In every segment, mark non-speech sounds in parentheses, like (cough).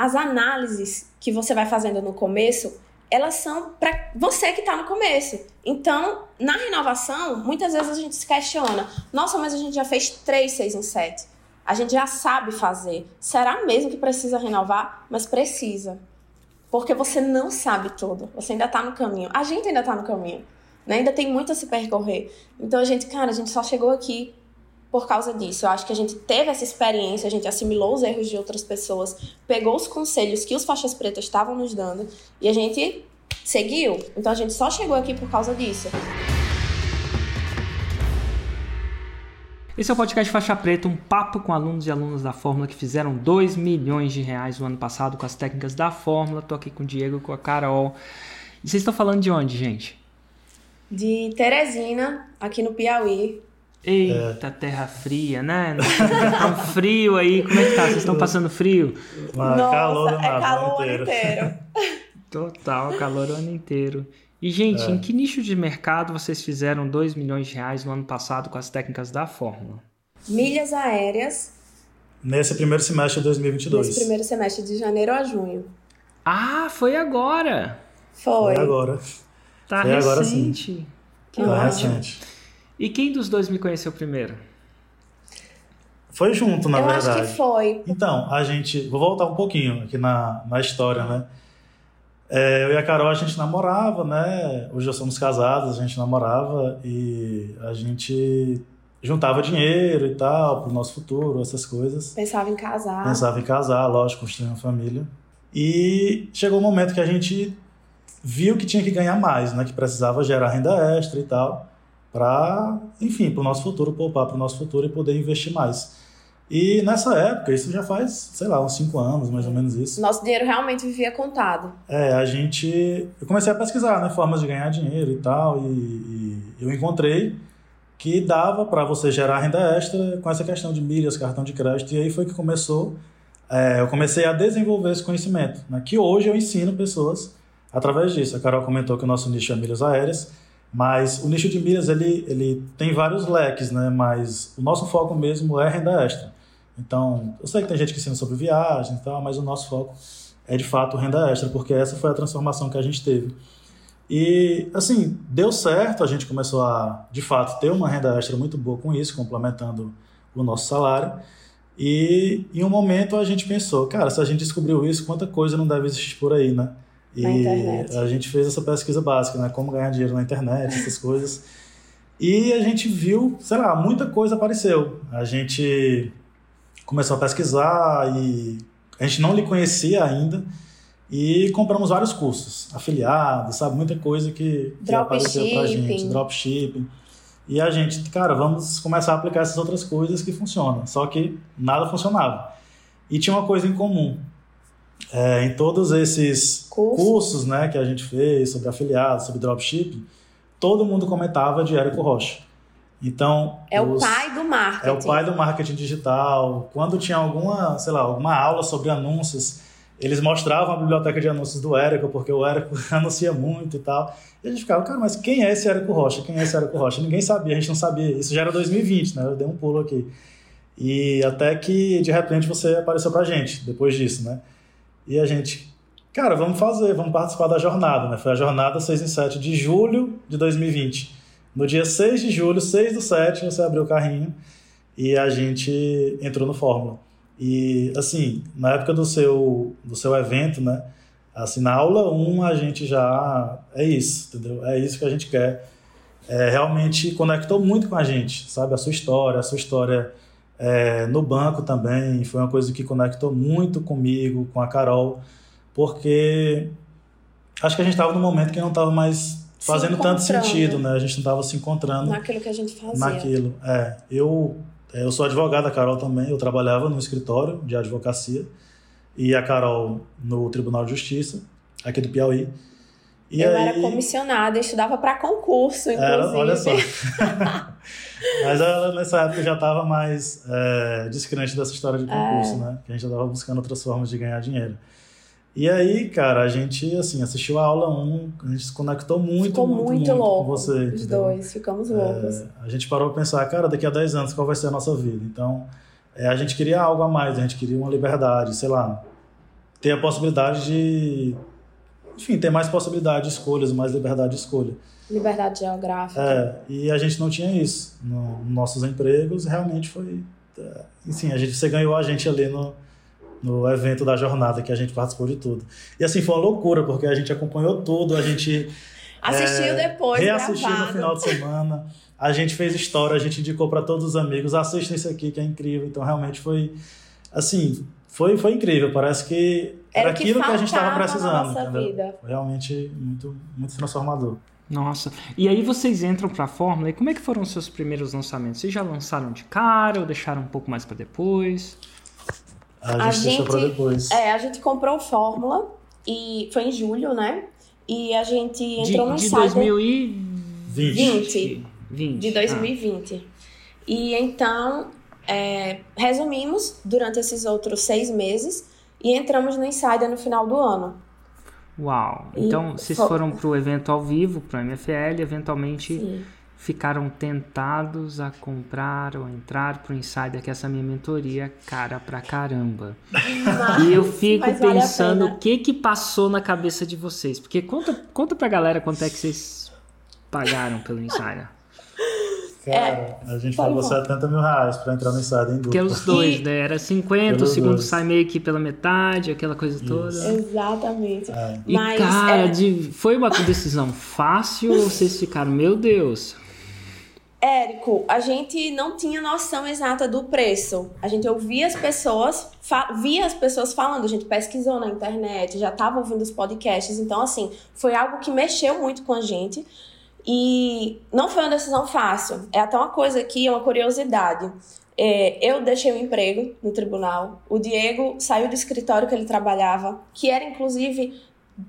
as análises que você vai fazendo no começo, elas são para você que está no começo. Então, na renovação, muitas vezes a gente se questiona: nossa, mas a gente já fez 3, 6 em 7. A gente já sabe fazer. Será mesmo que precisa renovar? Mas precisa. Porque você não sabe tudo. Você ainda está no caminho. A gente ainda está no caminho. Né? Ainda tem muito a se percorrer. Então a gente, cara, a gente só chegou aqui por causa disso. Eu acho que a gente teve essa experiência, a gente assimilou os erros de outras pessoas, pegou os conselhos que os faixas pretas estavam nos dando e a gente seguiu. Então a gente só chegou aqui por causa disso. Esse é o podcast Faixa Preta, um papo com alunos e alunas da Fórmula que fizeram 2 milhões de reais no ano passado com as técnicas da Fórmula. Tô aqui com o Diego e com a Carol. E vocês estão falando de onde, gente? De Teresina, aqui no Piauí. Eita, é. terra fria, né? Não tá tão frio aí. Como é que tá? Vocês estão passando frio? Nossa, calor é calor o ano inteiro. Total, calor o ano inteiro. E, gente, é. em que nicho de mercado vocês fizeram 2 milhões de reais no ano passado com as técnicas da Fórmula? Milhas aéreas. Nesse primeiro semestre de 2022. Nesse primeiro semestre, de janeiro a junho. Ah, foi agora! Foi. Foi agora. Tá foi recente. Agora, sim. Que tá ótimo. Recente. E quem dos dois me conheceu primeiro? Foi junto, na Eu verdade. Eu acho que foi. Então, a gente... Vou voltar um pouquinho aqui na, na história, né? É, eu e a Carol, a gente namorava, né? Hoje já somos casados, a gente namorava e a gente juntava dinheiro e tal para o nosso futuro, essas coisas. Pensava em casar. Pensava em casar, lógico, construir uma família. E chegou o um momento que a gente viu que tinha que ganhar mais, né? Que precisava gerar renda extra e tal, para, enfim, para o nosso futuro, poupar para o nosso futuro e poder investir mais. E nessa época, isso já faz, sei lá, uns 5 anos, mais ou menos isso. Nosso dinheiro realmente vivia contado. É, a gente. Eu comecei a pesquisar, né, formas de ganhar dinheiro e tal, e, e eu encontrei que dava para você gerar renda extra com essa questão de milhas, cartão de crédito, e aí foi que começou. É, eu comecei a desenvolver esse conhecimento, né, que hoje eu ensino pessoas através disso. A Carol comentou que o nosso nicho é milhas aéreas, mas o nicho de milhas ele, ele tem vários leques, né, mas o nosso foco mesmo é renda extra. Então, eu sei que tem gente que ensina sobre viagem e tal, mas o nosso foco é de fato renda extra, porque essa foi a transformação que a gente teve. E, assim, deu certo, a gente começou a, de fato, ter uma renda extra muito boa com isso, complementando o nosso salário. E, em um momento, a gente pensou, cara, se a gente descobriu isso, quanta coisa não deve existir por aí, né? E a gente fez essa pesquisa básica, né? Como ganhar dinheiro na internet, essas coisas. E a gente viu, sei lá, muita coisa apareceu. A gente começou a pesquisar e a gente não lhe conhecia ainda e compramos vários cursos, afiliados, sabe, muita coisa que, que apareceu pra gente, dropshipping. E a gente, cara, vamos começar a aplicar essas outras coisas que funcionam. Só que nada funcionava. E tinha uma coisa em comum. É, em todos esses Curso. cursos né, que a gente fez sobre afiliados, sobre dropshipping, todo mundo comentava de Érico Rocha. Então, é os, o pai do marketing. É o pai do marketing digital. Quando tinha alguma, sei lá, alguma aula sobre anúncios, eles mostravam a biblioteca de anúncios do Érico, porque o Érico (laughs) anuncia muito e tal. E a gente ficava, cara, mas quem é esse Érico Rocha? Quem é esse Érico Rocha? Ninguém sabia, a gente não sabia. Isso já era 2020, né? Eu dei um pulo aqui. E até que, de repente, você apareceu pra gente, depois disso, né? E a gente, cara, vamos fazer, vamos participar da jornada, né? Foi a jornada 6 em 7 de julho de 2020. No dia 6 de julho, 6 do 7, você abriu o carrinho e a gente entrou no Fórmula. E, assim, na época do seu, do seu evento, né? Assim, na aula 1 a gente já... É isso, entendeu? É isso que a gente quer. É, realmente conectou muito com a gente, sabe? A sua história, a sua história é, no banco também. Foi uma coisa que conectou muito comigo, com a Carol, porque acho que a gente estava num momento que não estava mais fazendo tanto sentido, né? A gente não estava se encontrando naquilo que a gente fazia. Naquilo, é. Eu é, eu sou advogado, a Carol também. Eu trabalhava no escritório de advocacia e a Carol no Tribunal de Justiça aqui do Piauí. E eu aí... era comissionada, estudava para concurso, inclusive. Era, olha só. (laughs) Mas ela nessa época já estava mais é, descrente dessa história de concurso, é. né? Que a gente já estava buscando outras formas de ganhar dinheiro. E aí, cara, a gente, assim, assistiu a aula 1, a gente se conectou muito, Ficou muito, muito, muito louco, com você. Os entendeu? dois, ficamos loucos. É, a gente parou pra pensar, cara, daqui a 10 anos qual vai ser a nossa vida? Então, é, a gente queria algo a mais, a gente queria uma liberdade, sei lá. ter a possibilidade de, enfim, ter mais possibilidade de escolhas, mais liberdade de escolha. Liberdade geográfica. É, e a gente não tinha isso. No, nos nossos empregos, realmente foi. É, enfim, a gente, você ganhou a gente ali no, no evento da jornada, que a gente participou de tudo. E assim, foi uma loucura, porque a gente acompanhou tudo, a gente. (laughs) Assistiu é, depois, Reassistiu gravado. no final de semana. A gente fez história, a gente indicou para todos os amigos, assistam isso aqui que é incrível. Então, realmente foi. Assim, foi, foi incrível. Parece que era, Era o que aquilo que a gente estava precisando. nossa entendeu? vida. Foi realmente muito, muito transformador. Nossa. E aí vocês entram pra Fórmula e como é que foram os seus primeiros lançamentos? Vocês já lançaram de cara ou deixaram um pouco mais pra depois? A gente, A deixou gente- para depois. É, a gente comprou Fórmula e foi em julho, né? E a gente De, entrou no de Insider 2020. 20. 20. de 2020. E então, é, resumimos durante esses outros seis meses e entramos no Insider no final do ano. Uau. E Então vocês fo- foram pro evento ao vivo, pro MFL, e eventualmente Sim. ficaram tentados a comprar ou entrar pro Insider, que é essa minha mentoria, cara pra caramba. Mas- E eu fico vale a pensando pena. o que que passou na cabeça de vocês. Porque conta, conta pra galera quanto é que vocês pagaram pelo Insider. Cara, a gente Foi pagou bom. 70 mil reais para entrar no Insider em Porque é dupla. os (laughs) dois, E- né? Era 50, o Pelos segundo dois. sai meio que pela metade, aquela coisa toda. Exatamente. É. E Mas, cara, é- de- foi uma decisão fácil ou vocês ficaram, meu Deus? Érico, a gente não tinha noção exata do preço. A gente ouvia as pessoas, fa- via as pessoas falando, a gente pesquisou na internet, já estava ouvindo os podcasts. Então, assim, foi algo que mexeu muito com a gente. E não foi uma decisão fácil. É até uma coisa aqui, é uma curiosidade. É, eu deixei o emprego no tribunal. O Diego saiu do escritório que ele trabalhava, que era inclusive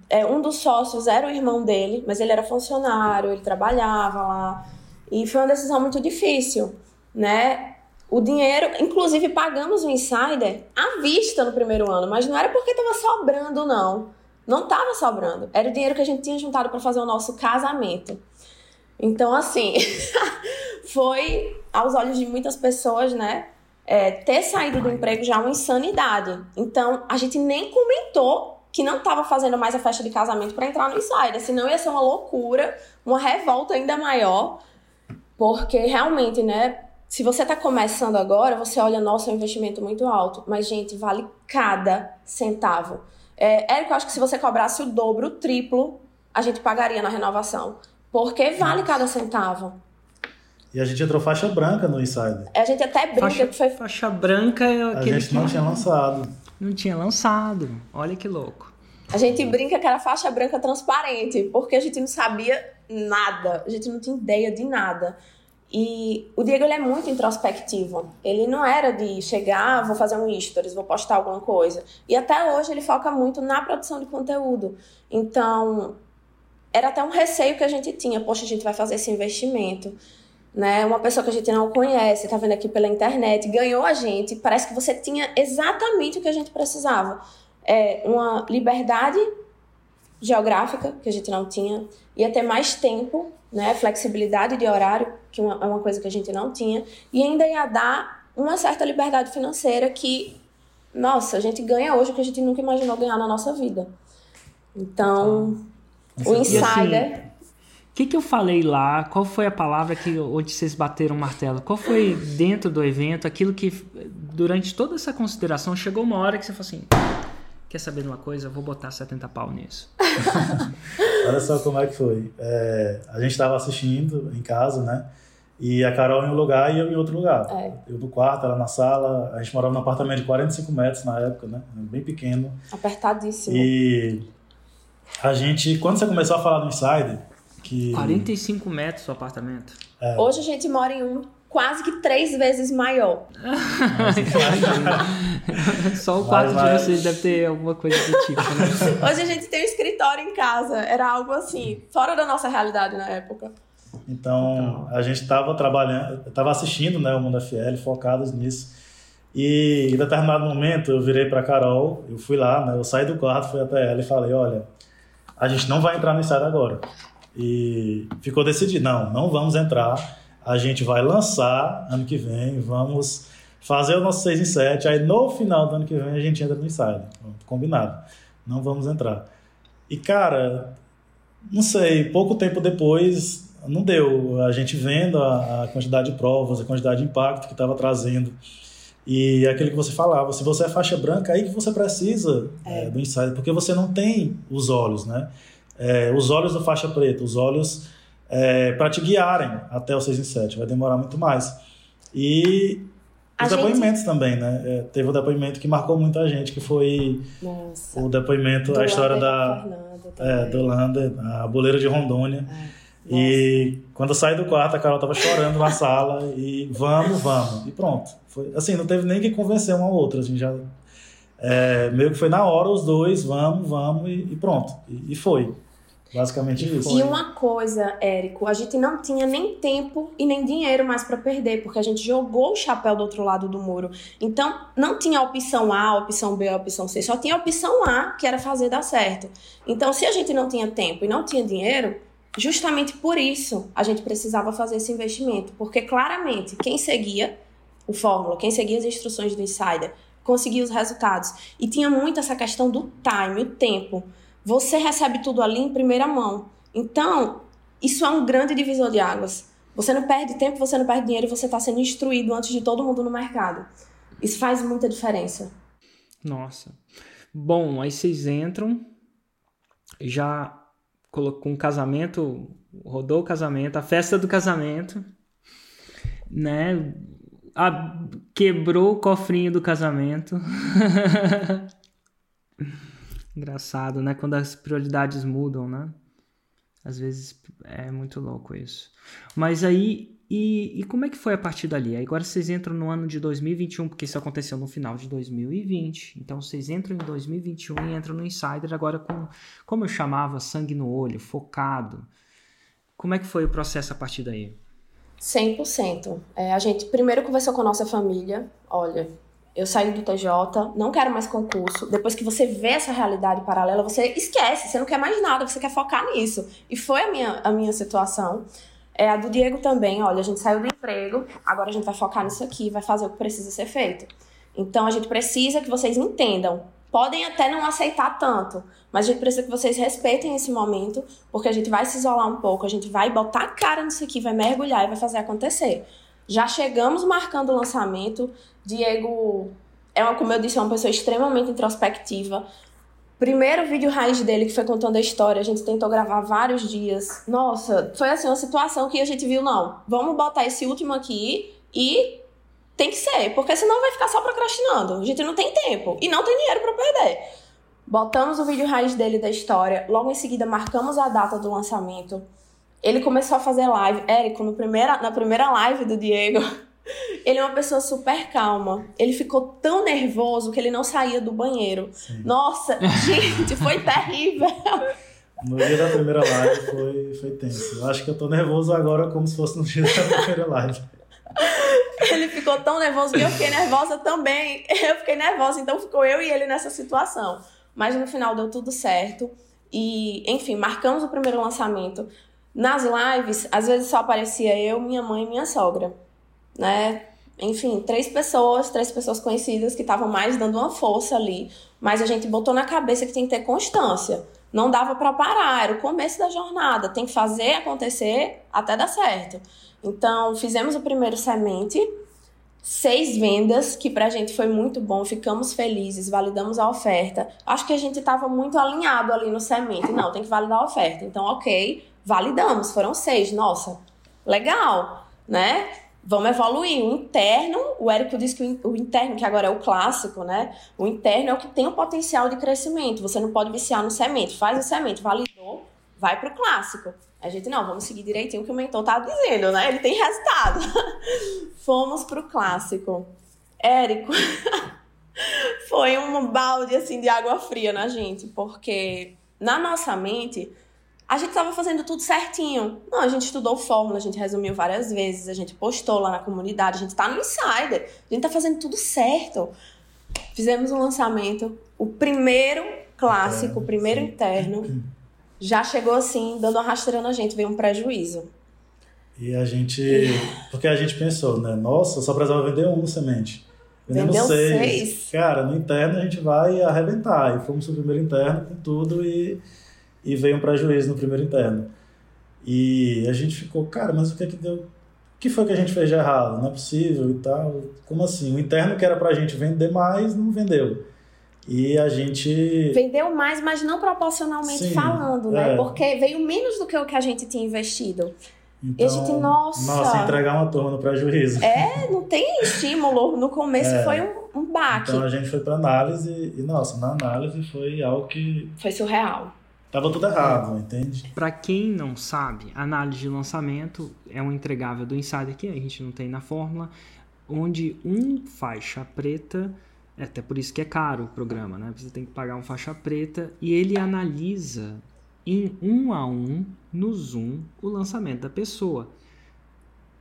é, um dos sócios era o irmão dele, mas ele era funcionário, ele trabalhava lá. E foi uma decisão muito difícil, né? O dinheiro, inclusive pagamos o insider à vista no primeiro ano, mas não era porque estava sobrando, não. Não estava sobrando. Era o dinheiro que a gente tinha juntado para fazer o nosso casamento. Então, assim, (laughs) foi, aos olhos de muitas pessoas, né? é, ter saído do emprego já é uma insanidade. Então, a gente nem comentou que não estava fazendo mais a festa de casamento para entrar no Insider, senão ia ser uma loucura, uma revolta ainda maior, porque realmente, né? Se você está começando agora, você olha, nossa, é um investimento muito alto, mas, gente, vale cada centavo. É, Érico, acho que se você cobrasse o dobro, o triplo, a gente pagaria na renovação, porque vale cada centavo. E a gente entrou faixa branca no Insider. A gente até brinca Faixa, que foi faixa branca é A gente que não tinha lançado. não tinha lançado. Olha que louco. A gente brinca que era faixa branca transparente, porque a gente não sabia nada, a gente não tinha ideia de nada. E o Diego ele é muito introspectivo. Ele não era de chegar, "Ah, vou fazer um stories, vou postar alguma coisa. E até hoje ele foca muito na produção de conteúdo. Então, era até um receio que a gente tinha, poxa, a gente vai fazer esse investimento, né? Uma pessoa que a gente não conhece, tá vendo aqui pela internet, ganhou a gente, parece que você tinha exatamente o que a gente precisava é, uma liberdade geográfica que a gente não tinha, ia ter mais tempo, né, flexibilidade de horário, que uma- é uma coisa que a gente não tinha, e ainda ia dar uma certa liberdade financeira que, nossa, a gente ganha hoje o que a gente nunca imaginou ganhar na nossa vida. Então, o E assim, insider, O que, que eu falei lá? Qual foi a palavra que onde vocês bateram o martelo? Qual foi dentro do evento aquilo que durante toda essa consideração chegou uma hora que você falou assim: quer saber de uma coisa? Eu vou botar 70 pau nisso. (laughs) Olha só como é que foi. É, a gente estava assistindo em casa, né? E a Carol em um lugar e eu em outro lugar. É. Eu no quarto, ela na sala. A gente morava num apartamento de 45 metros na época, né? Bem pequeno. apertadíssimo. E a gente, quando você começou a falar do Insider, que 45 metros o apartamento. Hoje a gente mora em um quase que três vezes maior. Só o quarto de vocês deve ter alguma coisa do tipo, né? (laughs) Hoje a gente tem um escritório em casa. Era algo assim, fora da nossa realidade na época. Então, a gente estava trabalhando, estava assistindo né, o Mundo FL, focados nisso. E em determinado momento eu virei para Carol, eu fui lá, né, eu saí do quarto, fui até ela e falei: Olha, a gente não vai entrar no Insider agora. E ficou decidido: não, não vamos entrar. A gente vai lançar ano que vem, vamos fazer o nosso 6 em 7, aí no final do ano que vem a gente entra no ensaio. Combinado. Não vamos entrar. E, cara, não sei, pouco tempo depois, não deu. A gente vendo a, a quantidade de provas, a quantidade de impacto que estava trazendo. E é aquilo que você falava, se você é faixa branca, aí que você precisa é. É, do ensaio, porque você não tem os olhos, né? É, os olhos do faixa preta, os olhos é, para te guiarem até o 6 em 7, vai demorar muito mais. E os a depoimentos gente... também, né? É, teve um depoimento que marcou muita gente, que foi Nossa. o depoimento, do a história da, é, do Lander, a boleira de Rondônia. É. E quando eu saí do quarto, a Carol tava chorando na sala e vamos, vamos. E pronto. Foi, assim, não teve nem que convencer uma ou outra. A gente já. É, meio que foi na hora os dois, vamos, vamos e, e pronto. E, e, foi. Basicamente isso. E uma coisa, Érico, a gente não tinha nem tempo e nem dinheiro mais para perder, porque a gente jogou o chapéu do outro lado do muro. Então, não tinha a opção A, a opção B, a opção C, só tinha a opção A, que era fazer dar certo. Então, se a gente não tinha tempo e não tinha dinheiro, justamente por isso a gente precisava fazer esse investimento, porque claramente quem seguia o fórmula, quem seguia as instruções do insider, conseguia os resultados. E tinha muito essa questão do time, o tempo. Você recebe tudo ali em primeira mão. Então, isso é um grande divisor de águas. Você não perde tempo, você não perde dinheiro, você está sendo instruído antes de todo mundo no mercado. Isso faz muita diferença. Nossa. Bom, aí vocês entram, já colocou um casamento, rodou o casamento, a festa do casamento, né? A, quebrou o cofrinho do casamento. (laughs) Engraçado, né? Quando as prioridades mudam, né? Às vezes é muito louco isso. Mas aí, e, e como é que foi a partir dali? Agora vocês entram no ano de 2021, porque isso aconteceu no final de 2020. Então vocês entram em 2021 e entram no Insider agora com, como eu chamava, sangue no olho, focado. Como é que foi o processo a partir daí? 100%. É, a gente primeiro conversou com a nossa família. Olha, eu saí do TJ, não quero mais concurso. Depois que você vê essa realidade paralela, você esquece, você não quer mais nada, você quer focar nisso. E foi a minha, a minha situação. É a do Diego também, olha, a gente saiu do emprego, agora a gente vai focar nisso aqui, vai fazer o que precisa ser feito. Então a gente precisa que vocês entendam. Podem até não aceitar tanto, mas a gente precisa que vocês respeitem esse momento, porque a gente vai se isolar um pouco, a gente vai botar a cara nisso aqui, vai mergulhar e vai fazer acontecer. Já chegamos marcando o lançamento. Diego é uma, como eu disse, é uma pessoa extremamente introspectiva. Primeiro vídeo raiz dele, que foi contando a história, a gente tentou gravar vários dias. Nossa, foi assim uma situação que a gente viu, não, vamos botar esse último aqui e tem que ser, porque senão vai ficar só procrastinando. A gente não tem tempo e não tem dinheiro para perder. Botamos o vídeo raiz dele da história, logo em seguida marcamos a data do lançamento. Ele começou a fazer live. Érico, no primeira, na primeira live do Diego, (laughs) ele é uma pessoa super calma. Ele ficou tão nervoso que ele não saía do banheiro. Sim. Nossa, (laughs) gente, foi terrível. No dia da primeira live foi, foi tenso. Eu acho que eu tô nervoso agora como se fosse no dia da primeira live. Ele ficou tão nervoso que eu fiquei nervosa também. Eu fiquei nervosa, então ficou eu e ele nessa situação. Mas no final deu tudo certo. E, enfim, marcamos o primeiro lançamento. Nas lives, às vezes só aparecia eu, minha mãe e minha sogra, né? Enfim, três pessoas, três pessoas conhecidas que estavam mais dando uma força ali, mas a gente botou na cabeça que tem que ter constância. Não dava para parar, era o começo da jornada, tem que fazer acontecer até dar certo. Então, fizemos o primeiro semente, seis vendas, que pra gente foi muito bom, ficamos felizes, validamos a oferta. Acho que a gente estava muito alinhado ali no semente. Não, tem que validar a oferta. Então, ok, validamos, foram seis, nossa, legal, né? Vamos evoluir. O interno, o Érico disse que o interno, que agora é o clássico, né? O interno é o que tem o potencial de crescimento. Você não pode viciar no semente. Faz o semente, validou, vai pro clássico. A gente, não, vamos seguir direitinho o que o mentor tá dizendo, né? Ele tem resultado. (laughs) Fomos pro clássico. Érico, (laughs) foi um balde, assim, de água fria na gente, porque na nossa mente a gente estava fazendo tudo certinho. Não, a gente estudou fórmula, a gente resumiu várias vezes, a gente postou lá na comunidade, a gente está no Insider, a gente está fazendo tudo certo. Fizemos um lançamento, o primeiro clássico, o primeiro interno, já chegou assim, dando uma rasteira na gente, veio um prejuízo. E a gente. Porque a gente pensou, né? Nossa, só precisava vender um semente. Vendendo Vendeu seis. seis. Cara, no interno a gente vai arrebentar. E fomos pro primeiro interno com tudo e, e veio um prejuízo no primeiro interno. E a gente ficou, cara, mas o que é que deu? O que foi que a gente fez de errado? Não é possível e tal. Como assim? O interno que era pra gente vender mais, não vendeu. E a gente. Vendeu mais, mas não proporcionalmente Sim, falando, né? é. Porque veio menos do que o que a gente tinha investido. Então, E a gente, nossa. Nossa, entregar uma turma no prejuízo. É, não tem estímulo. No começo (laughs) É. foi um, um baque. Então a gente foi pra análise e, nossa, na análise foi algo que Foi surreal. Tava tudo errado, entende? Para quem não sabe, análise de lançamento é um entregável do Insider que a gente não tem na fórmula, onde um faixa preta, é até por isso que é caro o programa, né? Você tem que pagar um faixa preta e ele analisa em um a um no Zoom o lançamento da pessoa.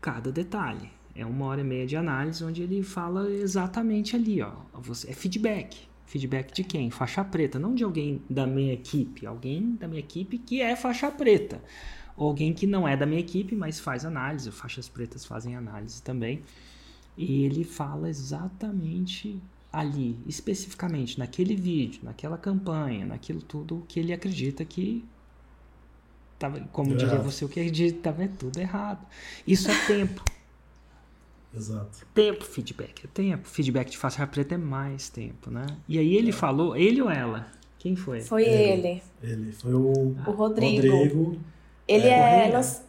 Cada detalhe. É uma hora e meia de análise onde ele fala exatamente ali, ó. Você, é feedback. Feedback de quem? Faixa preta, não de alguém da minha equipe. Alguém da minha equipe que é faixa preta. Ou alguém que não é da minha equipe, mas faz análise. Faixas pretas fazem análise também. E ele fala exatamente ali, especificamente, naquele vídeo, naquela campanha, naquilo tudo que ele acredita que. Como diria você, o que é tudo errado. Isso é tempo. Exato. tempo feedback, é tempo. Feedback de faixa preta é mais tempo, né? E aí ele falou, ele ou ela? Quem foi? Foi Ele. ele. Ele foi o O Rodrigo. Rodrigo, Ele É, é. Lança-.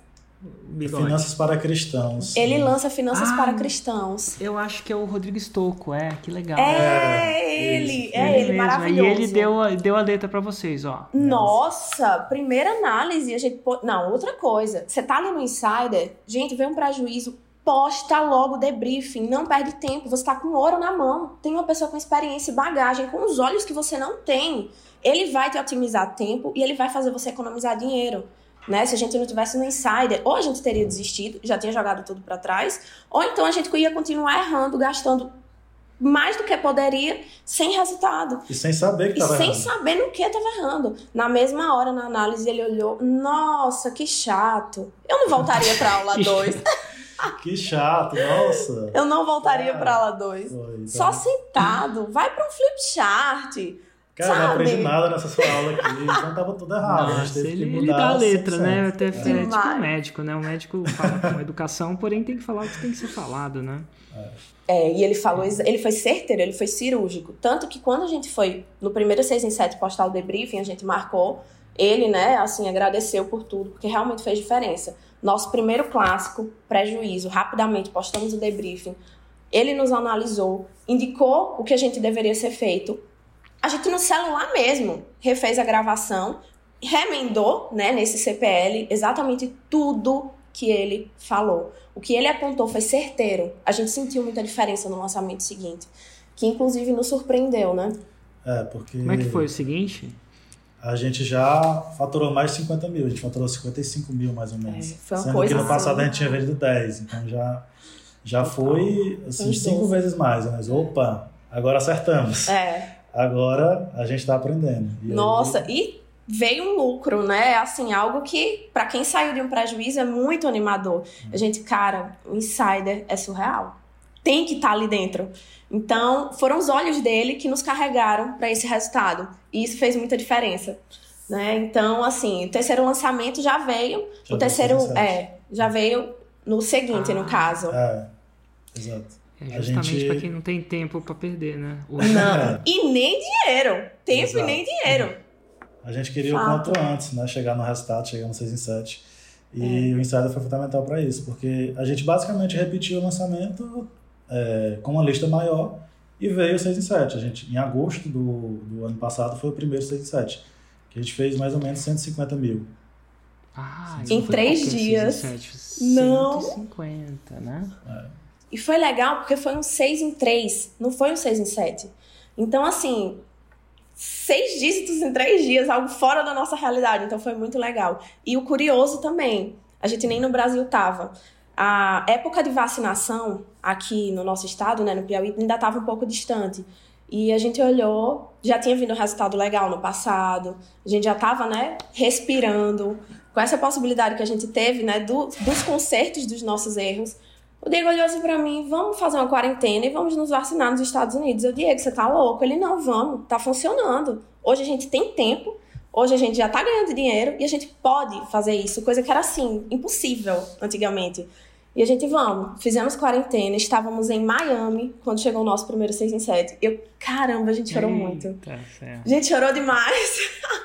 Finanças para Cristãos. Ele lança finanças Ah. para cristãos. Eu acho que é o Rodrigo Stocco, é, que legal. É ele, isso. é ele, mesmo. maravilhoso. E ele deu, a- deu a letra pra vocês, ó. Nossa, primeira análise, a gente. pô- Não, outra coisa. Você tá ali no Insider, gente, vem um prejuízo, posta logo o debriefing, não perde tempo, você tá com ouro na mão. Tem uma pessoa com experiência e bagagem, com os olhos que você não tem. Ele vai te otimizar tempo e ele vai fazer você economizar dinheiro. Né? Se a gente não tivesse no Insider, ou a gente teria desistido, já tinha jogado tudo pra trás, ou então a gente ia continuar errando, gastando mais do que poderia, sem resultado. E sem saber que estava sem errado. saber no que estava errando. Na mesma hora, na análise, ele olhou: Nossa, que chato. Eu não voltaria pra aula (laughs) 2. Que chato, nossa. Eu não voltaria pra aula 2. Foi, então, Só sentado. Vai pra um flip chart. Cara, não sabe? aprendi nada nessa sua aula aqui. Então tava tudo errado. a gente Nossa, teve ele, que ele mudar dá a letra, 100%. né? Até é, tipo um médico, né? O médico fala com educação, porém tem que falar o que tem que ser falado, né? É, e ele falou, ele foi certeiro, ele foi cirúrgico. Tanto que quando a gente foi no primeiro 6 em 7 postar o debriefing, a gente marcou. Ele, né, assim, agradeceu por tudo, porque realmente fez diferença. Nosso primeiro clássico, prejuízo, rapidamente postamos o debriefing. Ele nos analisou, indicou o que a gente deveria ser feito. A gente no celular mesmo refez a gravação, remendou, né, nesse CPL, exatamente tudo que ele falou. O que ele apontou foi certeiro. A gente sentiu muita diferença no lançamento seguinte, que inclusive nos surpreendeu, né? É, porque Como é que foi o seguinte? A gente já faturou mais de 50 mil. A gente faturou 55 mil, mais ou menos. É, foi uma Sendo coisa que no assim. passado a gente tinha vendido 10. Então já, já foi assim, cinco 12. vezes mais. Mas opa, agora acertamos. É. Agora a gente tá aprendendo. E Nossa, e veio um lucro, né? Assim, algo que, pra quem saiu de um prejuízo, é muito animador. A gente, cara, o insider é surreal. Tem que estar ali dentro. Então, foram os olhos dele que nos carregaram para esse resultado. E isso fez muita diferença. Né? Então, assim, o terceiro lançamento já veio. Já o terceiro, deu 67. é, já veio no seguinte, no Ah. caso. É, exato. É A justamente gente- pra quem não tem tempo pra perder, né? O- Não. E nem dinheiro. Tempo Exato. e nem dinheiro. A gente queria o Fato. quanto antes, né? Chegar no resultado, chegar no 6 em 7. E o Insider foi fundamental para isso, porque a gente basicamente repetiu o lançamento é, com uma lista maior e veio o 6 em 7. A gente, em agosto do, do ano passado foi o primeiro 6 em 7, que a gente fez mais ou menos 150 mil. Ah, Em então foi três dias. 67, Não. 150, né? E foi legal porque foi um 6 em 3, não foi um 6 em 7. Então, assim, seis dígitos em três dias, algo fora da nossa realidade. Então foi muito legal. E o curioso também, a gente nem no Brasil tava. A época de vacinação aqui no nosso estado, né, no Piauí, ainda estava um pouco distante. E a gente olhou, já tinha vindo um resultado legal no passado, a gente já estava, né, respirando, com essa possibilidade que a gente teve, né, do, dos consertos dos nossos erros. O Diego olhou assim pra mim, vamos fazer uma quarentena e vamos nos vacinar nos Estados Unidos. Eu, Diego, você tá louco? Ele, não, vamos, tá funcionando. Hoje a gente tem tempo, hoje a gente já tá ganhando dinheiro e a gente pode fazer isso, coisa que era assim, impossível antigamente. E a gente, vamos, fizemos quarentena, estávamos em Miami quando chegou o nosso primeiro 6 em 7. Eu, caramba, a gente chorou Eita, muito. certo. A gente chorou demais.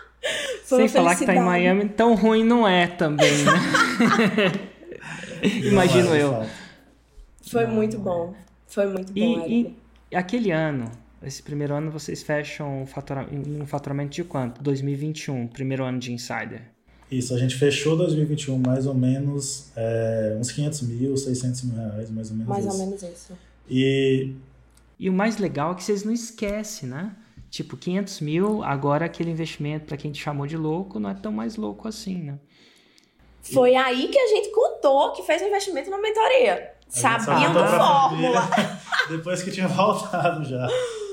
(laughs) Foi Sem falar que tá em. Miami, tão ruim não é também, né? (laughs) Imagino Não é, eu. fato. Foi muito bom. Foi muito bom. E, e aquele ano, esse primeiro ano, vocês fecham um um faturamento de quanto? 2021, primeiro ano de Insider. Isso, a gente fechou 2021 mais ou menos é, uns 500 mil, 600 mil reais, mais ou menos Mais isso. ou menos isso. E E o mais legal é que vocês não esquecem, né? Tipo, 500 mil, agora aquele investimento para quem te chamou de louco não é tão mais louco assim, né? Foi aí que a gente contou que fez um investimento na mentoria. Sabiam da fórmula. (laughs) Depois que tinha (laughs) voltado já.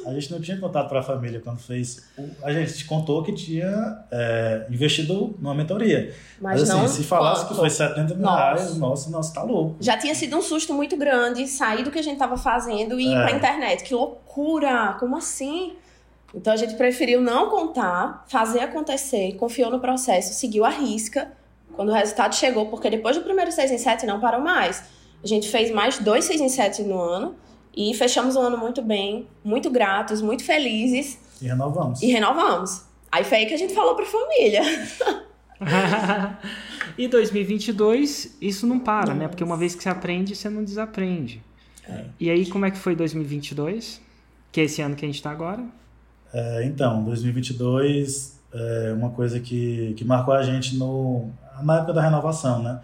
A gente não tinha contado para a família quando fez. A gente contou que tinha é, investido numa mentoria. Mas, Mas, assim, não se falasse que foi 70 mil Nossa. reais, nossa, nossa, tá louco. Já tinha sido um susto muito grande sair do que a gente tava fazendo e ir É. pra internet. Que loucura! Como assim? Então a gente preferiu não contar, fazer acontecer, confiou no processo, seguiu a risca. Quando o resultado chegou, porque depois do primeiro 6 em 7 não parou mais. A gente fez mais dois 6 em 7 no ano e fechamos o ano muito bem, muito gratos, muito felizes E renovamos. e renovamos. Aí foi aí que a gente falou pra família. (laughs) e 2022, isso não para, né? Porque uma vez que você aprende, você não desaprende. E aí, como é que foi 2022? Que é esse ano que a gente tá agora? É, então, 2022 é uma coisa que, que marcou a gente no, na época da renovação, né?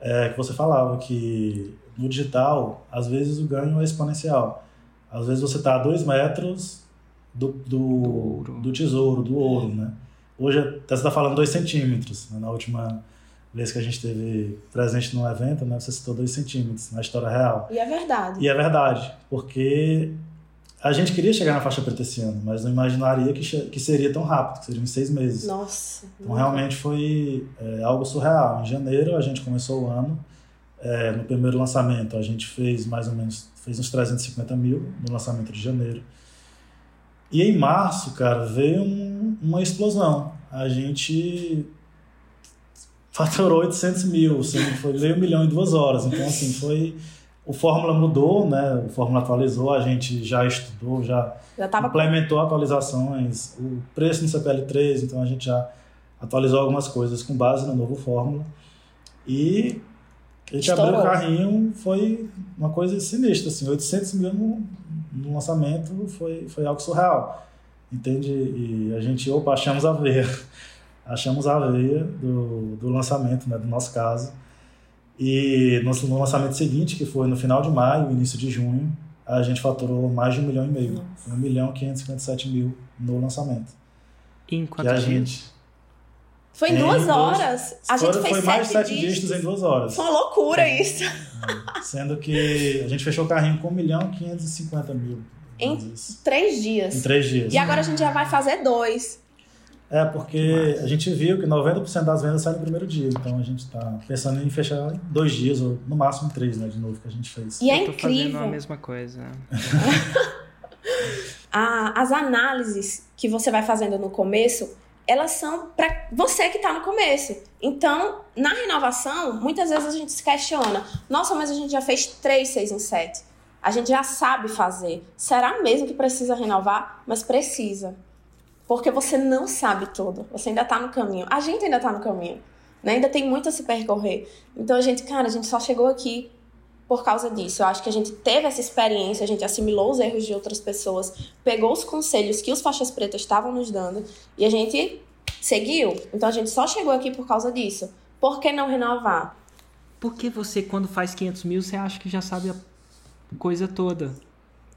É, que você falava que no digital, às vezes o ganho é exponencial. Às vezes você está a dois metros do, do, Do do tesouro, do ouro, né? Hoje até você está falando dois centímetros. né? Na última vez que a gente teve presente no evento, né? Você citou dois centímetros na história real. E é verdade. E é verdade, porque a gente queria chegar na faixa preta esse ano, mas não imaginaria que, que seria tão rápido, que seria em seis meses. Nossa. Então realmente foi é, algo surreal. Em janeiro a gente começou o ano, é, no primeiro lançamento a gente fez mais ou menos, fez uns 350 mil no lançamento de janeiro. E em março, cara, veio um- uma explosão. A gente faturou 800 mil, assim, foi meio milhão em duas horas. Então, assim, foi... O Fórmula mudou, né? O Fórmula atualizou, a gente já estudou, já Já tava implementou atualizações, o preço no CPL3, então a gente já atualizou algumas coisas com base no novo Fórmula. E a gente Estourou. abriu o carrinho, foi uma coisa sinistra, assim, 800 mil no, no lançamento foi, foi algo surreal, entende? E a gente, opa, achamos a veia, (laughs) achamos a veia do, do lançamento, né, do nosso caso. E no, no lançamento seguinte, que foi no final de maio, início de junho, a gente faturou mais de um milhão e meio. Nossa. Foi 1 milhão e 557 mil no lançamento. E em E quantos a gente. Foi em Em duas dois- horas. A gente foi, fez foi mais de sete dígitos. dígitos em duas horas. Foi uma loucura isso. Sendo que a gente fechou o carrinho com 1 milhão e 550 mil. Em-. Três dias. em três dias. E agora a gente já vai fazer dois. É, porque a gente viu que 90% das vendas saem no primeiro dia. Então a gente está pensando em fechar em dois dias, ou no máximo três, né? De novo, que a gente fez. E é Eu tô fazendo a incrível. mesma coisa. (laughs) A- as análises que você vai fazendo no começo, elas são para você que está no começo. Então, na renovação, muitas vezes a gente se questiona: nossa, mas a gente já fez três, seis em sete. A gente já sabe fazer. Será mesmo que precisa renovar? Mas precisa. Porque você não sabe tudo. Você ainda está no caminho. A gente ainda está no caminho. né? Ainda tem muito a se percorrer. Então, a gente, cara, a gente só chegou aqui por causa disso. Eu acho que a gente teve essa experiência, a gente assimilou os erros de outras pessoas, pegou os conselhos que os faixas pretas estavam nos dando e a gente seguiu. Então a gente só chegou aqui por causa disso. Por que não renovar? Porque você, quando faz 500 mil, você acha que já sabe a coisa toda,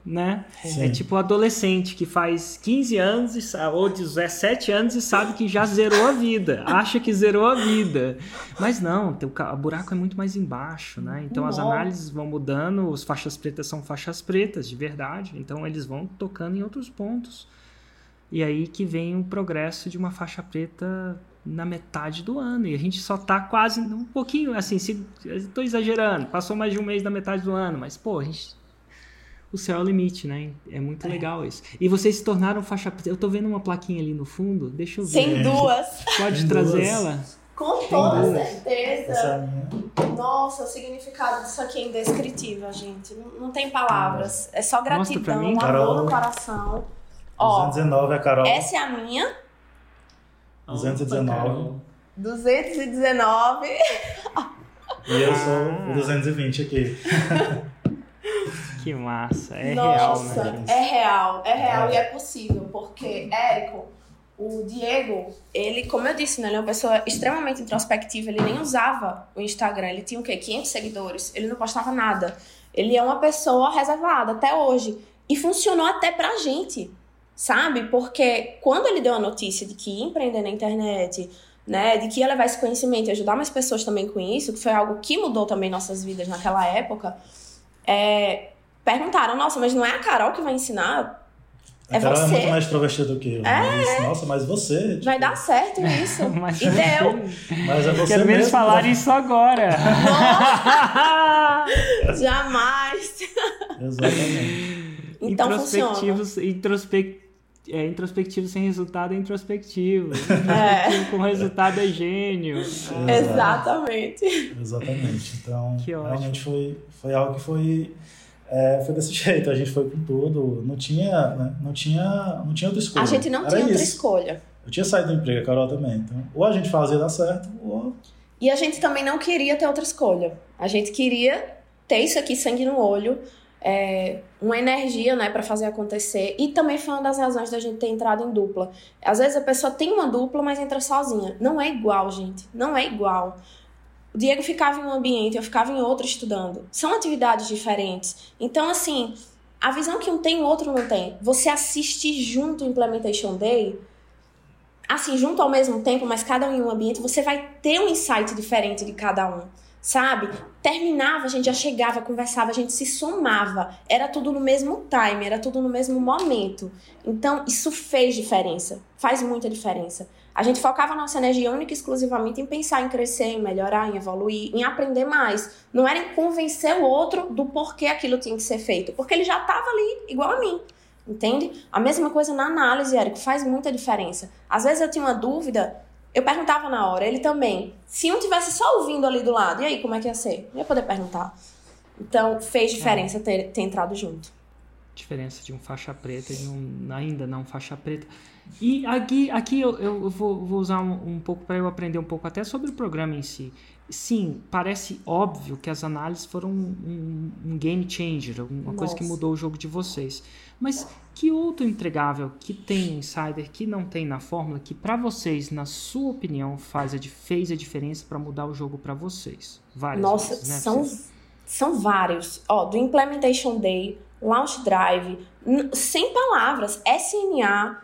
né? Sim. É tipo o adolescente que faz 15 anos e ou 17 anos e sabe que já zerou a vida, (laughs) acha que zerou a vida. Mas não, o buraco é muito mais embaixo, né? Então as Não. análises vão mudando, os faixas pretas são faixas pretas, de verdade. Então eles vão tocando em outros pontos. E aí que vem o progresso de uma faixa preta na metade do ano e a gente só tá quase um pouquinho assim, se estou exagerando, passou mais de um mês da metade do ano, mas pô, a gente o céu é o limite, né? É muito é. legal isso. E vocês se tornaram faixa preta. Eu tô vendo uma plaquinha ali no fundo, deixa eu ver. Tem duas. Pode Tem trazer duas. ela? Com toda certeza. É Nossa, o significado disso aqui é indescritível, gente. Não, não tem palavras. É só gratidão, amor Carol, no coração. 219 Ó, é a Carol. Essa é a minha. 219. 219. E eu sou o 220 aqui. (laughs) Que massa. É Nossa, real, né? É real, é real é. e é possível, porque, Érico, o Diego, ele, como eu disse, né, ele é uma pessoa extremamente introspectiva, ele nem usava o Instagram, ele tinha o quê? 500 seguidores, ele não postava nada. Ele é uma pessoa reservada até hoje. E funcionou até pra gente, sabe? Porque quando ele deu a notícia de que ia empreender na internet, né, de que ia levar esse conhecimento e ajudar mais pessoas também com isso, que foi algo que mudou também nossas vidas naquela época, é, perguntaram, nossa, mas não é a Carol que vai ensinar? É a Carol você. é muito mais extrovertida do que eu. É. Mas, nossa, mas você. Tipo... Vai dar certo isso. (laughs) mas e deu. Mas é você Quero ver eles falar isso agora. (laughs) Jamais. Exatamente. Então introspectivos, funciona. Introspect, é, introspectivo sem resultado é introspectivo. É. Com resultado é gênio. É. Exatamente. Exatamente. Então, realmente foi, foi algo que foi é, foi desse (laughs) jeito, a gente foi com tudo, não tinha, né? não tinha, não tinha outra escolha. A gente não Era tinha isso. outra escolha. Eu tinha saído do emprego, a Carol também, então ou a gente fazia dar certo, ou... E a gente também não queria ter outra escolha. A gente queria ter isso aqui, sangue no olho, é, uma energia, né, para fazer acontecer. E também foi uma das razões da gente ter entrado em dupla. Às vezes a pessoa tem uma dupla, mas entra sozinha. Não é igual, gente. Não é igual. O Diego ficava em um ambiente, eu ficava em outro estudando. São atividades diferentes. Então, assim, a visão que um tem, o outro não tem. Você assiste junto o Implementation Day, assim, junto ao mesmo tempo, mas cada um em um ambiente, você vai ter um insight diferente de cada um sabe? Terminava, a gente já chegava, conversava, a gente se somava. Era tudo no mesmo time, era tudo no mesmo momento. Então, isso fez diferença, faz muita diferença. A gente focava a nossa energia única e exclusivamente em pensar em crescer, em melhorar, em evoluir, em aprender mais. Não era em convencer o outro do porquê aquilo tinha que ser feito, porque ele já estava ali, igual a mim. Entende? A mesma coisa na análise, Érico, faz muita diferença. Às vezes eu tinha uma dúvida, eu perguntava na hora, ele também. Se um tivesse só ouvindo ali do lado, e aí, como é que ia ser? Eu ia poder perguntar. Então, fez diferença é. ter, ter entrado junto. Diferença de um faixa preta e de um ainda não faixa preta. E aqui, aqui eu, eu vou, vou usar um, um pouco para eu aprender um pouco até sobre o programa em si. Sim, parece óbvio que as análises foram um, um, um game changer, uma Nossa. coisa que mudou o jogo de vocês. Mas que outro entregável que tem Insider que não tem na fórmula que para vocês, na sua opinião, faz a, fez a diferença para mudar o jogo para vocês? Várias Nossa, vezes, né? são, são vários. Ó, do Implementation Day, Launch Drive, sem palavras, SNA,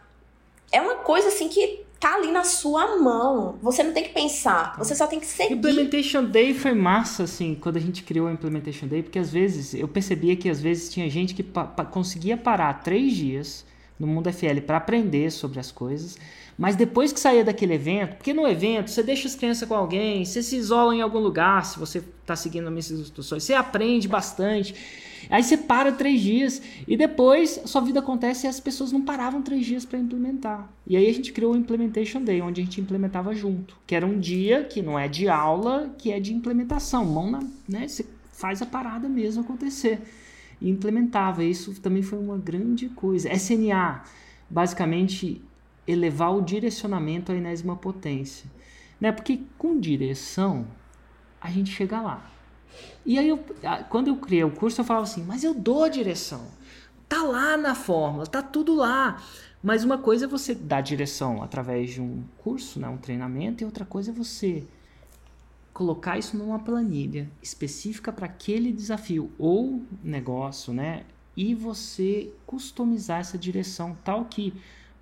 é uma coisa assim que tá ali na sua mão. Você não tem que pensar, você só tem que seguir. Implementation Day foi massa, assim, quando a gente criou o Implementation Day, porque às vezes eu percebia que às vezes tinha gente que pa pa conseguia parar três dias no mundo FL para aprender sobre as coisas, mas depois que saía daquele evento, porque no evento você deixa as crianças com alguém, você se isola em algum lugar, se você está seguindo as minhas instruções, você aprende bastante. Aí você para três dias e depois sua vida acontece e as pessoas não paravam três dias para implementar. E aí a gente criou o Implementation Day, onde a gente implementava junto, que era um dia que não é de aula, que é de implementação, mão na, né? Você faz a parada mesmo acontecer. E implementava. Isso também foi uma grande coisa. SNA, basicamente elevar o direcionamento à enésima potência. Né? Porque com direção a gente chega lá. E aí, eu, quando eu criei o curso, eu falava assim, mas eu dou direção. Tá lá na fórmula, tá tudo lá. Mas uma coisa é você dar direção através de um curso, né, um treinamento, e outra coisa é você colocar isso numa planilha específica para aquele desafio ou negócio, né? E você customizar essa direção tal que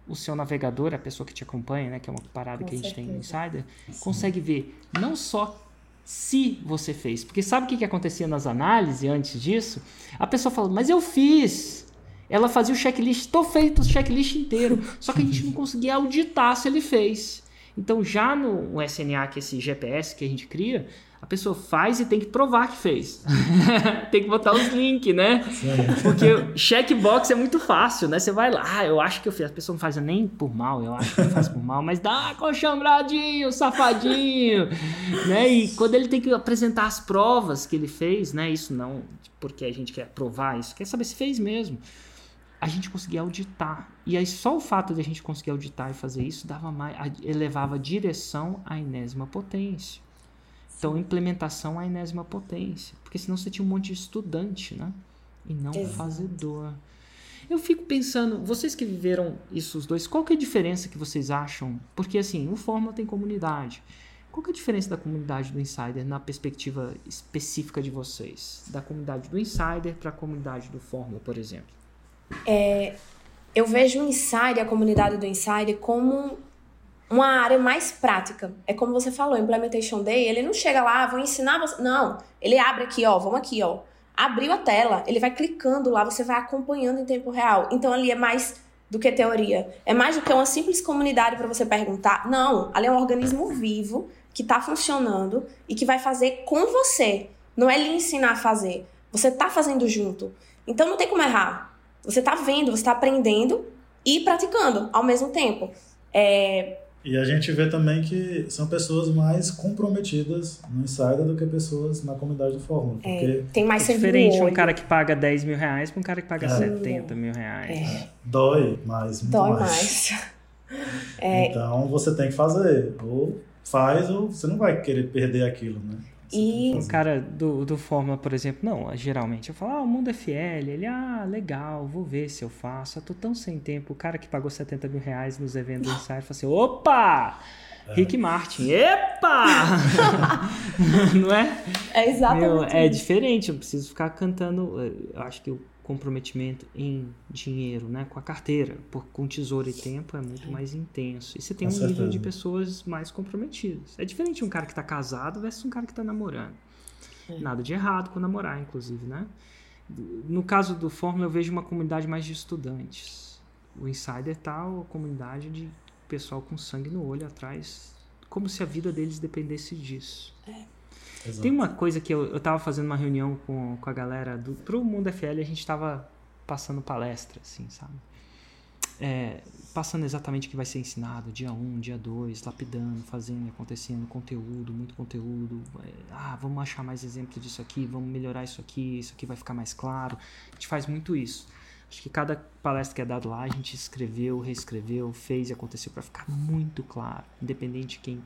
o seu navegador, a pessoa que te acompanha, né, que é uma parada Com que a gente certeza. tem no Insider, Sim. consegue ver não só se você fez. Porque sabe o que, que acontecia nas análises antes disso? A pessoa fala, mas eu fiz. Ela fazia o checklist, estou feito o checklist inteiro. Só que a gente não (laughs) conseguia auditar se ele fez. Então, já no SNA, que é esse GPS que a gente cria, a pessoa faz e tem que provar que fez. (laughs) tem que botar os links, né? Porque checkbox é muito fácil, né? Você vai lá, ah, eu acho que eu fiz. A pessoa não faz nem por mal, eu acho que não faz por mal, mas dá coxambradinho, safadinho, (laughs) né? E quando ele tem que apresentar as provas que ele fez, né? Isso não porque a gente quer provar isso, quer saber se fez mesmo. A gente conseguia auditar. E aí só o fato de a gente conseguir auditar e fazer isso dava mais, elevava a direção à enésima potência. Então, implementação à enésima potência. Porque senão você tinha um monte de estudante, né? E não Exato. fazedor. Eu fico pensando, vocês que viveram isso os dois, qual que é a diferença que vocês acham? Porque assim, o Fórmula tem comunidade. Qual que é a diferença da comunidade do Insider na perspectiva específica de vocês? Da comunidade do Insider para a comunidade do Fórmula, por exemplo? É, eu vejo o Insider, a comunidade do Insider, como uma área mais prática. É como você falou, Implementation Day, ele não chega lá, ah, vou ensinar você. Não, ele abre aqui, ó, vamos aqui, ó. Abriu a tela, ele vai clicando lá, você vai acompanhando em tempo real. Então ali é mais do que teoria. É mais do que uma simples comunidade para você perguntar. Não, ali é um organismo vivo que está funcionando e que vai fazer com você. Não é lhe ensinar a fazer. Você está fazendo junto. Então não tem como errar. Você está vendo, você está aprendendo e praticando ao mesmo tempo. É, e a gente vê também que são pessoas mais comprometidas no Insider do que pessoas na comunidade do Fórmula. É, porque é, tem mais é diferente um cara que paga 10 mil reais para um cara que paga é. 70 mil reais. É. Dói mais. Dói mais. mais. É. (laughs) Então você tem que fazer. Ou faz, ou você não vai querer perder aquilo, né? E o cara do, do Fórmula, por exemplo, não, geralmente eu falo, ah, o mundo FL, ele, ah, legal, vou ver se eu faço, eu tô tão sem tempo. O cara que pagou 70 mil reais nos eventos (laughs) do Insight fala assim, opa! É. Rick Martin, epa! (laughs) não é? É exatamente. Meu, é diferente, eu preciso ficar cantando. Eu acho que o comprometimento em dinheiro, né, com a carteira, por, com tesouro e tempo é muito mais intenso. E você tem com um certeza. nível de pessoas mais comprometidas. É diferente um cara que está casado versus um cara que está namorando. É. Nada de errado com namorar, inclusive, né? No caso do Fórmula, eu vejo uma comunidade mais de estudantes. O Insider tá a comunidade de pessoal com sangue no olho atrás, como se a vida deles dependesse disso. É. Exato. Tem uma coisa que eu, eu tava fazendo uma reunião com, com a galera do pro Mundo FL, a gente tava passando palestra, assim, sabe? É, passando exatamente o que vai ser ensinado, dia 1, um, dia 2, lapidando, fazendo, acontecendo, conteúdo, muito conteúdo. É, ah, vamos achar mais exemplos disso aqui, vamos melhorar isso aqui, isso aqui vai ficar mais claro. A gente faz muito isso. Acho que cada palestra que é dado lá, a gente escreveu, reescreveu, fez e aconteceu para ficar muito claro, independente de quem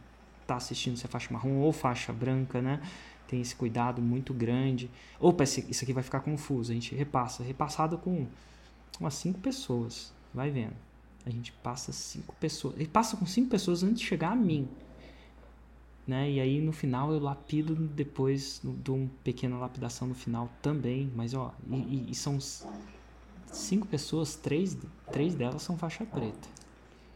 está assistindo se é faixa marrom ou faixa branca, né? Tem esse cuidado muito grande. Opa, isso aqui vai ficar confuso. A gente repassa. Repassado com umas cinco pessoas. Vai vendo. A gente passa cinco pessoas. Ele passa com cinco pessoas antes de chegar a mim. Né? E aí no final eu lapido depois, dou uma pequena lapidação no final também. Mas ó, e, e são cinco pessoas, três, três delas são faixa preta.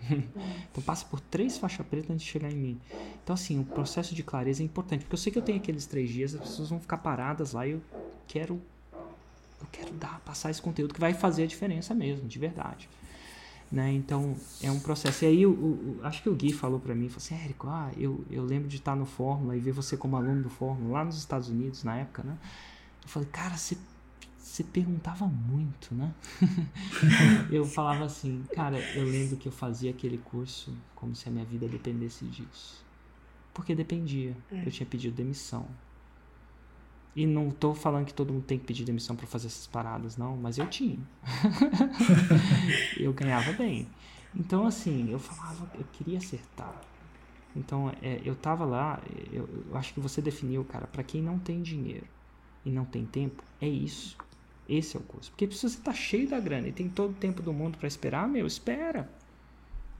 (laughs) então passa por três faixas pretas antes de chegar em mim. Então, assim, o processo de clareza é importante, porque eu sei que eu tenho aqueles três dias, as pessoas vão ficar paradas lá e eu quero. Eu quero dar, passar esse conteúdo que vai fazer a diferença mesmo, de verdade. Né? Então, é um processo. E aí, o, o acho que o Gui falou para mim, falou assim, Érico, ah, eu, eu lembro de estar no Fórmula e ver você como aluno do Fórmula lá nos Estados Unidos, na época, né? Eu falei, cara, você você perguntava muito, né? (laughs) eu falava assim, cara, eu lembro que eu fazia aquele curso como se a minha vida dependesse disso. Porque dependia. É. Eu tinha pedido demissão. E não tô falando que todo mundo tem que pedir demissão para fazer essas paradas, não, mas eu tinha. (laughs) eu ganhava bem. Então, assim, eu falava, eu queria acertar. Então, é, eu tava lá, eu, eu acho que você definiu, cara, para quem não tem dinheiro e não tem tempo, é isso. Esse é o custo. Porque se você está cheio da grana e tem todo o tempo do mundo para esperar, meu, espera.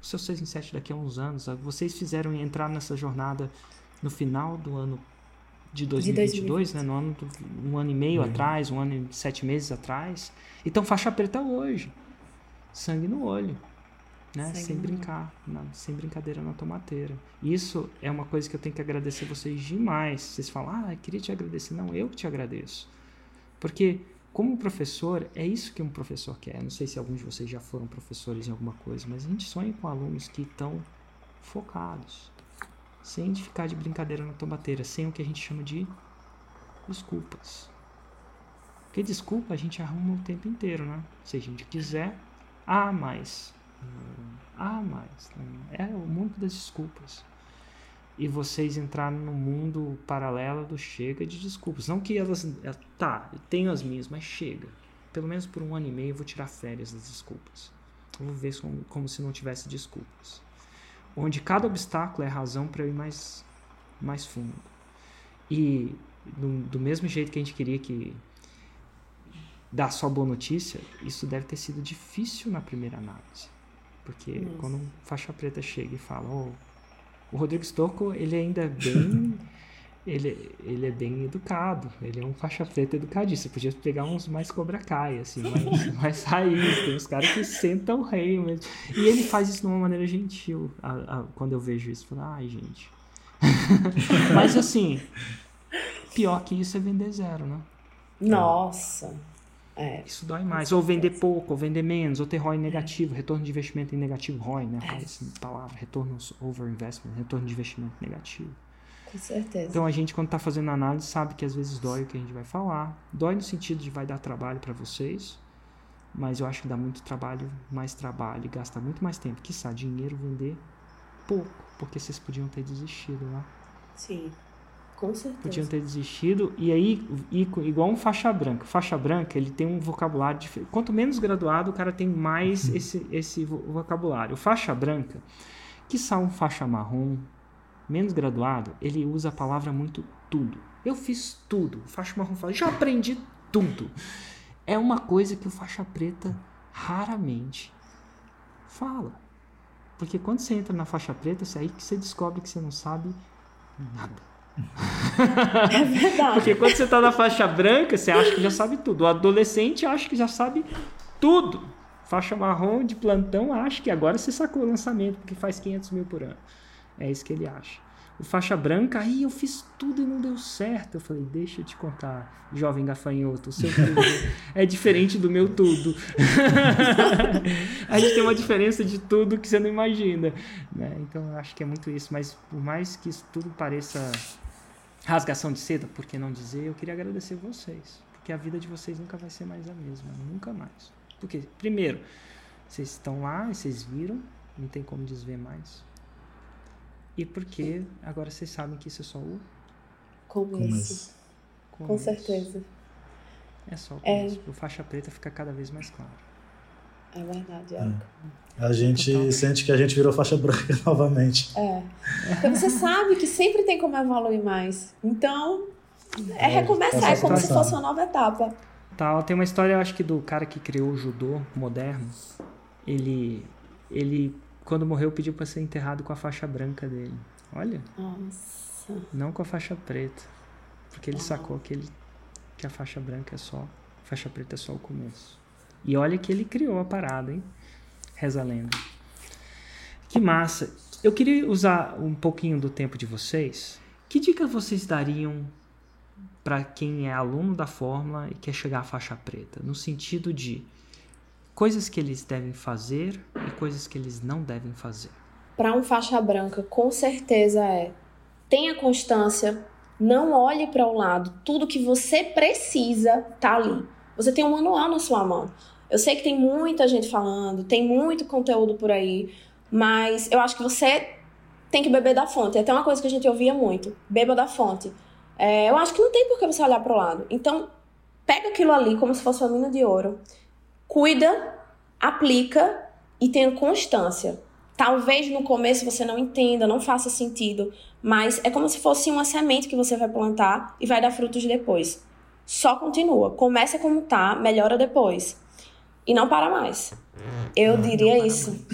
O seu 6 em 7 daqui a uns anos, vocês fizeram entrar nessa jornada no final do ano de 2022, de né? No ano um ano e meio uhum. atrás, um ano e sete meses atrás. Então faixa preta hoje. Sangue no olho. Né? sem brincar, na, sem brincadeira na tomateira. Isso é uma coisa que eu tenho que agradecer vocês demais. Vocês falam, ah, eu queria te agradecer. Não, eu que te agradeço. Porque como professor, é isso que um professor quer. Não sei se alguns de vocês já foram professores em alguma coisa, mas a gente sonha com alunos que estão focados, sem ficar de brincadeira na tombateira, sem o que a gente chama de desculpas. Porque desculpa a gente arruma o tempo inteiro, né? Se a gente quiser, ah, mais. Ah, mais. É o mundo das desculpas. E vocês entraram no mundo paralelo do chega de desculpas. Não que elas. É, tá, eu tenho as minhas, mas chega. Pelo menos por um ano e meio eu vou tirar férias das desculpas. Eu vou ver como, como se não tivesse desculpas. Onde cada obstáculo é razão para eu ir mais, mais fundo. E do, do mesmo jeito que a gente queria que dar só boa notícia, isso deve ter sido difícil na primeira análise. Porque isso. quando um faixa preta chega e fala, oh, o Rodrigo Stocco, ele ainda é bem (laughs) ele, ele é bem educado, ele é um faixa preta educadíssimo. Você podia pegar uns mais Cobra Kai, assim, (laughs) mais, mais raiz, tem uns caras que sentam o rei mesmo. E ele faz isso de uma maneira gentil. A, a, quando eu vejo isso, eu falo, ai, gente. (laughs) Mas assim, pior que isso é vender zero, né? Nossa. É. Isso dói mais. Ou vender pouco, ou vender menos, ou ter ROI negativo, retorno de investimento em negativo, ROI, né? É. Essa palavra, retorno over investment, retorno de investimento negativo. Com certeza. Então a gente, quando está fazendo análise, sabe que às vezes dói o que a gente vai falar. Dói no sentido de vai dar trabalho para vocês, mas eu acho que dá muito trabalho, mais trabalho, gasta muito mais tempo. Quiçá, dinheiro vender pouco, porque vocês podiam ter desistido lá. Sim. Com certeza. Podiam ter desistido. E aí, igual um faixa branca. Faixa branca, ele tem um vocabulário diferente. Quanto menos graduado, o cara tem mais uhum. esse, esse vocabulário. Faixa branca, que são um faixa marrom, menos graduado, ele usa a palavra muito tudo. Eu fiz tudo. O faixa marrom fala, já aprendi tudo. É uma coisa que o faixa preta raramente fala. Porque quando você entra na faixa preta, é aí que você descobre que você não sabe nada. É verdade. Porque quando você tá na faixa branca, você acha que já sabe tudo. O adolescente acha que já sabe tudo. Faixa marrom de plantão acha que agora você sacou o lançamento, porque faz 500 mil por ano. É isso que ele acha. O faixa branca, aí eu fiz tudo e não deu certo. Eu falei, deixa eu te contar, jovem gafanhoto, o seu (laughs) tudo é diferente do meu tudo. (laughs) a gente tem uma diferença de tudo que você não imagina. Né? Então eu acho que é muito isso. Mas por mais que isso tudo pareça rasgação de seda, por que não dizer? Eu queria agradecer vocês, porque a vida de vocês nunca vai ser mais a mesma, nunca mais. Porque, primeiro, vocês estão lá e vocês viram, não tem como desver mais. E porque agora vocês sabem que isso é só o começo. começo. Com certeza. É só o começo. É. O faixa preta fica cada vez mais claro. É verdade, é. A gente Total. sente que a gente virou faixa branca (laughs) novamente. É. Porque você sabe que sempre tem como evoluir mais. Então, é, é recomeçar, é como se fosse uma nova etapa. Tal, tem uma história, eu acho que do cara que criou o judô moderno. Ele, ele quando morreu, pediu para ser enterrado com a faixa branca dele. Olha. Nossa. Não com a faixa preta. Porque ele sacou que, ele, que a faixa branca é só. A faixa preta é só o começo. E olha que ele criou a parada, hein? Reza a lenda. Que massa. Eu queria usar um pouquinho do tempo de vocês. Que dica vocês dariam para quem é aluno da fórmula e quer chegar à faixa preta? No sentido de coisas que eles devem fazer e coisas que eles não devem fazer. Para um faixa branca, com certeza é tenha constância, não olhe para o lado, tudo que você precisa tá ali. Você tem um manual na sua mão. Eu sei que tem muita gente falando, tem muito conteúdo por aí, mas eu acho que você tem que beber da fonte. É até uma coisa que a gente ouvia muito: beba da fonte. É, eu acho que não tem por que você olhar para o lado. Então, pega aquilo ali como se fosse uma mina de ouro, cuida, aplica e tenha constância. Talvez no começo você não entenda, não faça sentido, mas é como se fosse uma semente que você vai plantar e vai dar frutos depois. Só continua. Começa como tá, melhora depois e não para mais. Eu diria isso.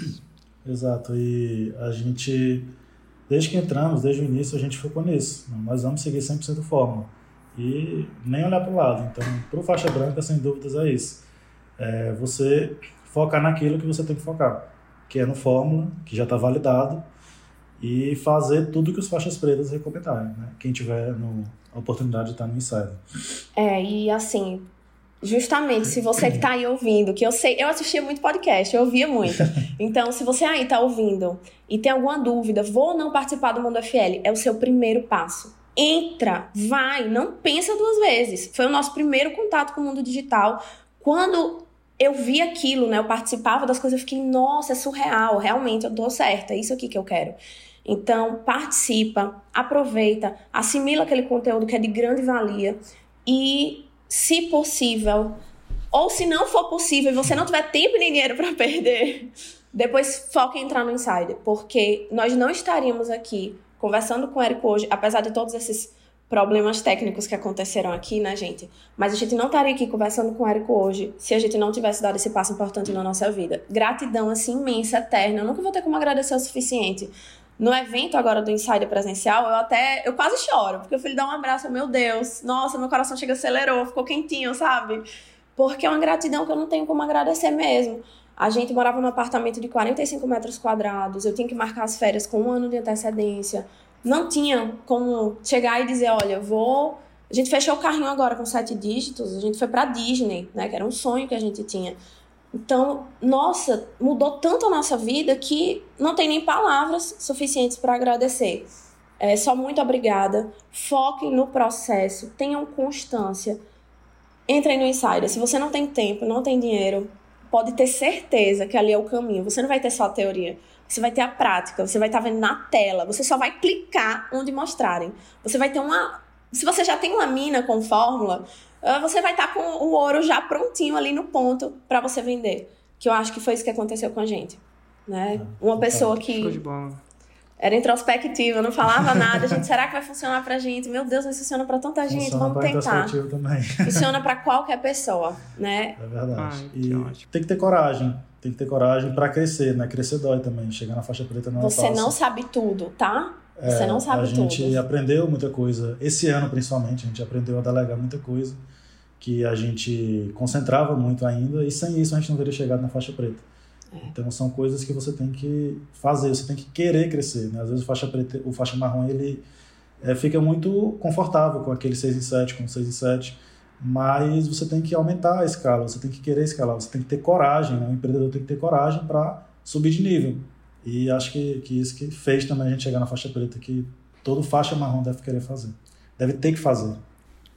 Exato. E a gente, desde que entramos, desde o início, a gente focou nisso. Nós vamos seguir 100% fórmula. E nem olhar para o lado. Então, para o faixa branca, sem dúvidas, é isso. É você focar naquilo que você tem que focar, que é no fórmula, que já está validado, e fazer tudo que os faixas pretas recomendarem, né? Quem tiver no, a oportunidade de estar no ensaio. É, e assim, Justamente, se você que tá aí ouvindo, que eu sei, eu assistia muito podcast, eu ouvia muito. (laughs) Então, se você aí tá ouvindo e tem alguma dúvida, vou ou não participar do Mundo FL, é o seu primeiro passo. Entra, vai, não pensa duas vezes. Foi o nosso primeiro contato com o mundo digital. Quando eu vi aquilo, né, eu participava das coisas, eu fiquei, nossa, é surreal, realmente eu tô certa, é isso aqui que eu quero. Então, participa, aproveita, assimila aquele conteúdo que é de grande valia e se possível, ou se não for possível e você não tiver tempo nem dinheiro para perder, depois foca em entrar no Insider, porque nós não estaríamos aqui conversando com o Érico hoje, apesar de todos esses problemas técnicos que aconteceram aqui, né, gente? Mas a gente não estaria aqui conversando com o Érico hoje se a gente não tivesse dado esse passo importante na nossa vida. Gratidão, assim, imensa, eterna. Eu nunca vou ter como agradecer o suficiente. No evento agora do Insider presencial, eu até. Eu quase choro, porque eu fui dar um abraço, meu Deus, nossa, meu coração chega acelerou, ficou quentinho, sabe? Porque é uma gratidão que eu não tenho como agradecer mesmo. A gente morava num apartamento de 45 metros quadrados, eu tinha que marcar as férias com um ano de antecedência. Não tinha como chegar e dizer: olha, vou. A gente fechou o carrinho agora com sete dígitos, a gente foi pra Disney, né? Que era um sonho que a gente tinha. Então, nossa, mudou tanto a nossa vida que não tem nem palavras suficientes para agradecer. É só muito obrigada. Foquem no processo, tenham constância. Entrem no Insider. Se você não tem tempo, não tem dinheiro, pode ter certeza que ali é o caminho. Você não vai ter só a teoria. Você vai ter a prática, você vai estar vendo na tela, você só vai clicar onde mostrarem. Você vai ter uma. Se você já tem uma mina com fórmula, você vai estar tá com o ouro já prontinho ali no ponto para você vender. Que eu acho que foi isso que aconteceu com a gente. Né? É, Uma pessoa que era introspectiva, não falava nada. A gente, será que vai funcionar pra gente? Meu Deus, mas funciona pra tanta gente, funciona vamos tentar. Também. Funciona pra qualquer pessoa, né? É verdade. Ai, e tem que ter coragem. Tem que ter coragem para crescer, né? Crescer dói também. Chegar na faixa preta não Você é fácil. não sabe tudo, tá? Você é, não sabe tudo. A gente aprendeu muita coisa. Esse ano, principalmente, a gente aprendeu a delegar muita coisa que a gente concentrava muito ainda, e sem isso a gente não teria chegado na faixa preta. É. Então são coisas que você tem que fazer, você tem que querer crescer. Né? Às vezes o faixa preta, o faixa marrom ele é, fica muito confortável com aquele 6 em 7, com 6 em 7, mas você tem que aumentar a escala, você tem que querer escalar, você tem que ter coragem, né? o empreendedor tem que ter coragem para subir de nível. E acho que, que isso que fez também a gente chegar na faixa preta, que todo faixa marrom deve querer fazer, deve ter que fazer.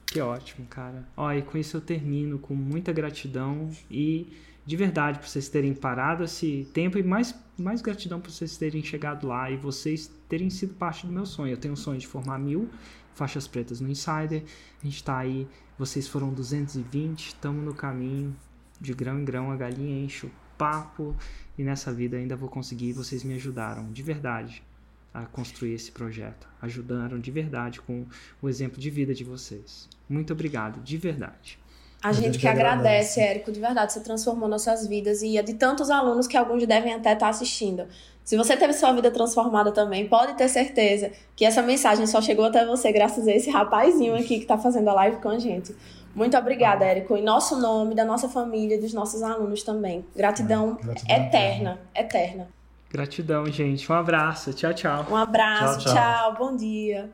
Que ótimo, cara. Ó, e com isso eu termino com muita gratidão e de verdade por vocês terem parado esse tempo e mais, mais gratidão por vocês terem chegado lá e vocês terem sido parte do meu sonho. Eu tenho um sonho de formar mil faixas pretas no Insider. A gente tá aí, vocês foram 220, estamos no caminho de grão em grão, a galinha enche o papo e nessa vida ainda vou conseguir. Vocês me ajudaram, de verdade a construir esse projeto. Ajudaram de verdade com o exemplo de vida de vocês. Muito obrigado, de verdade. A gente, que agradece, Érico, de verdade. Você transformou nossas vidas e é de tantos alunos que alguns devem até estar assistindo. Se você teve sua vida transformada também, pode ter certeza que essa mensagem só chegou até você graças a esse rapazinho aqui que está fazendo a live com a gente. Muito obrigada, Érico. Em nosso nome, da nossa família, dos nossos alunos também. Gratidão, é, gratidão eterna, eterna. Gratidão, gente. Um abraço. Tchau, tchau. Um abraço. tchau. tchau. tchau. Bom dia.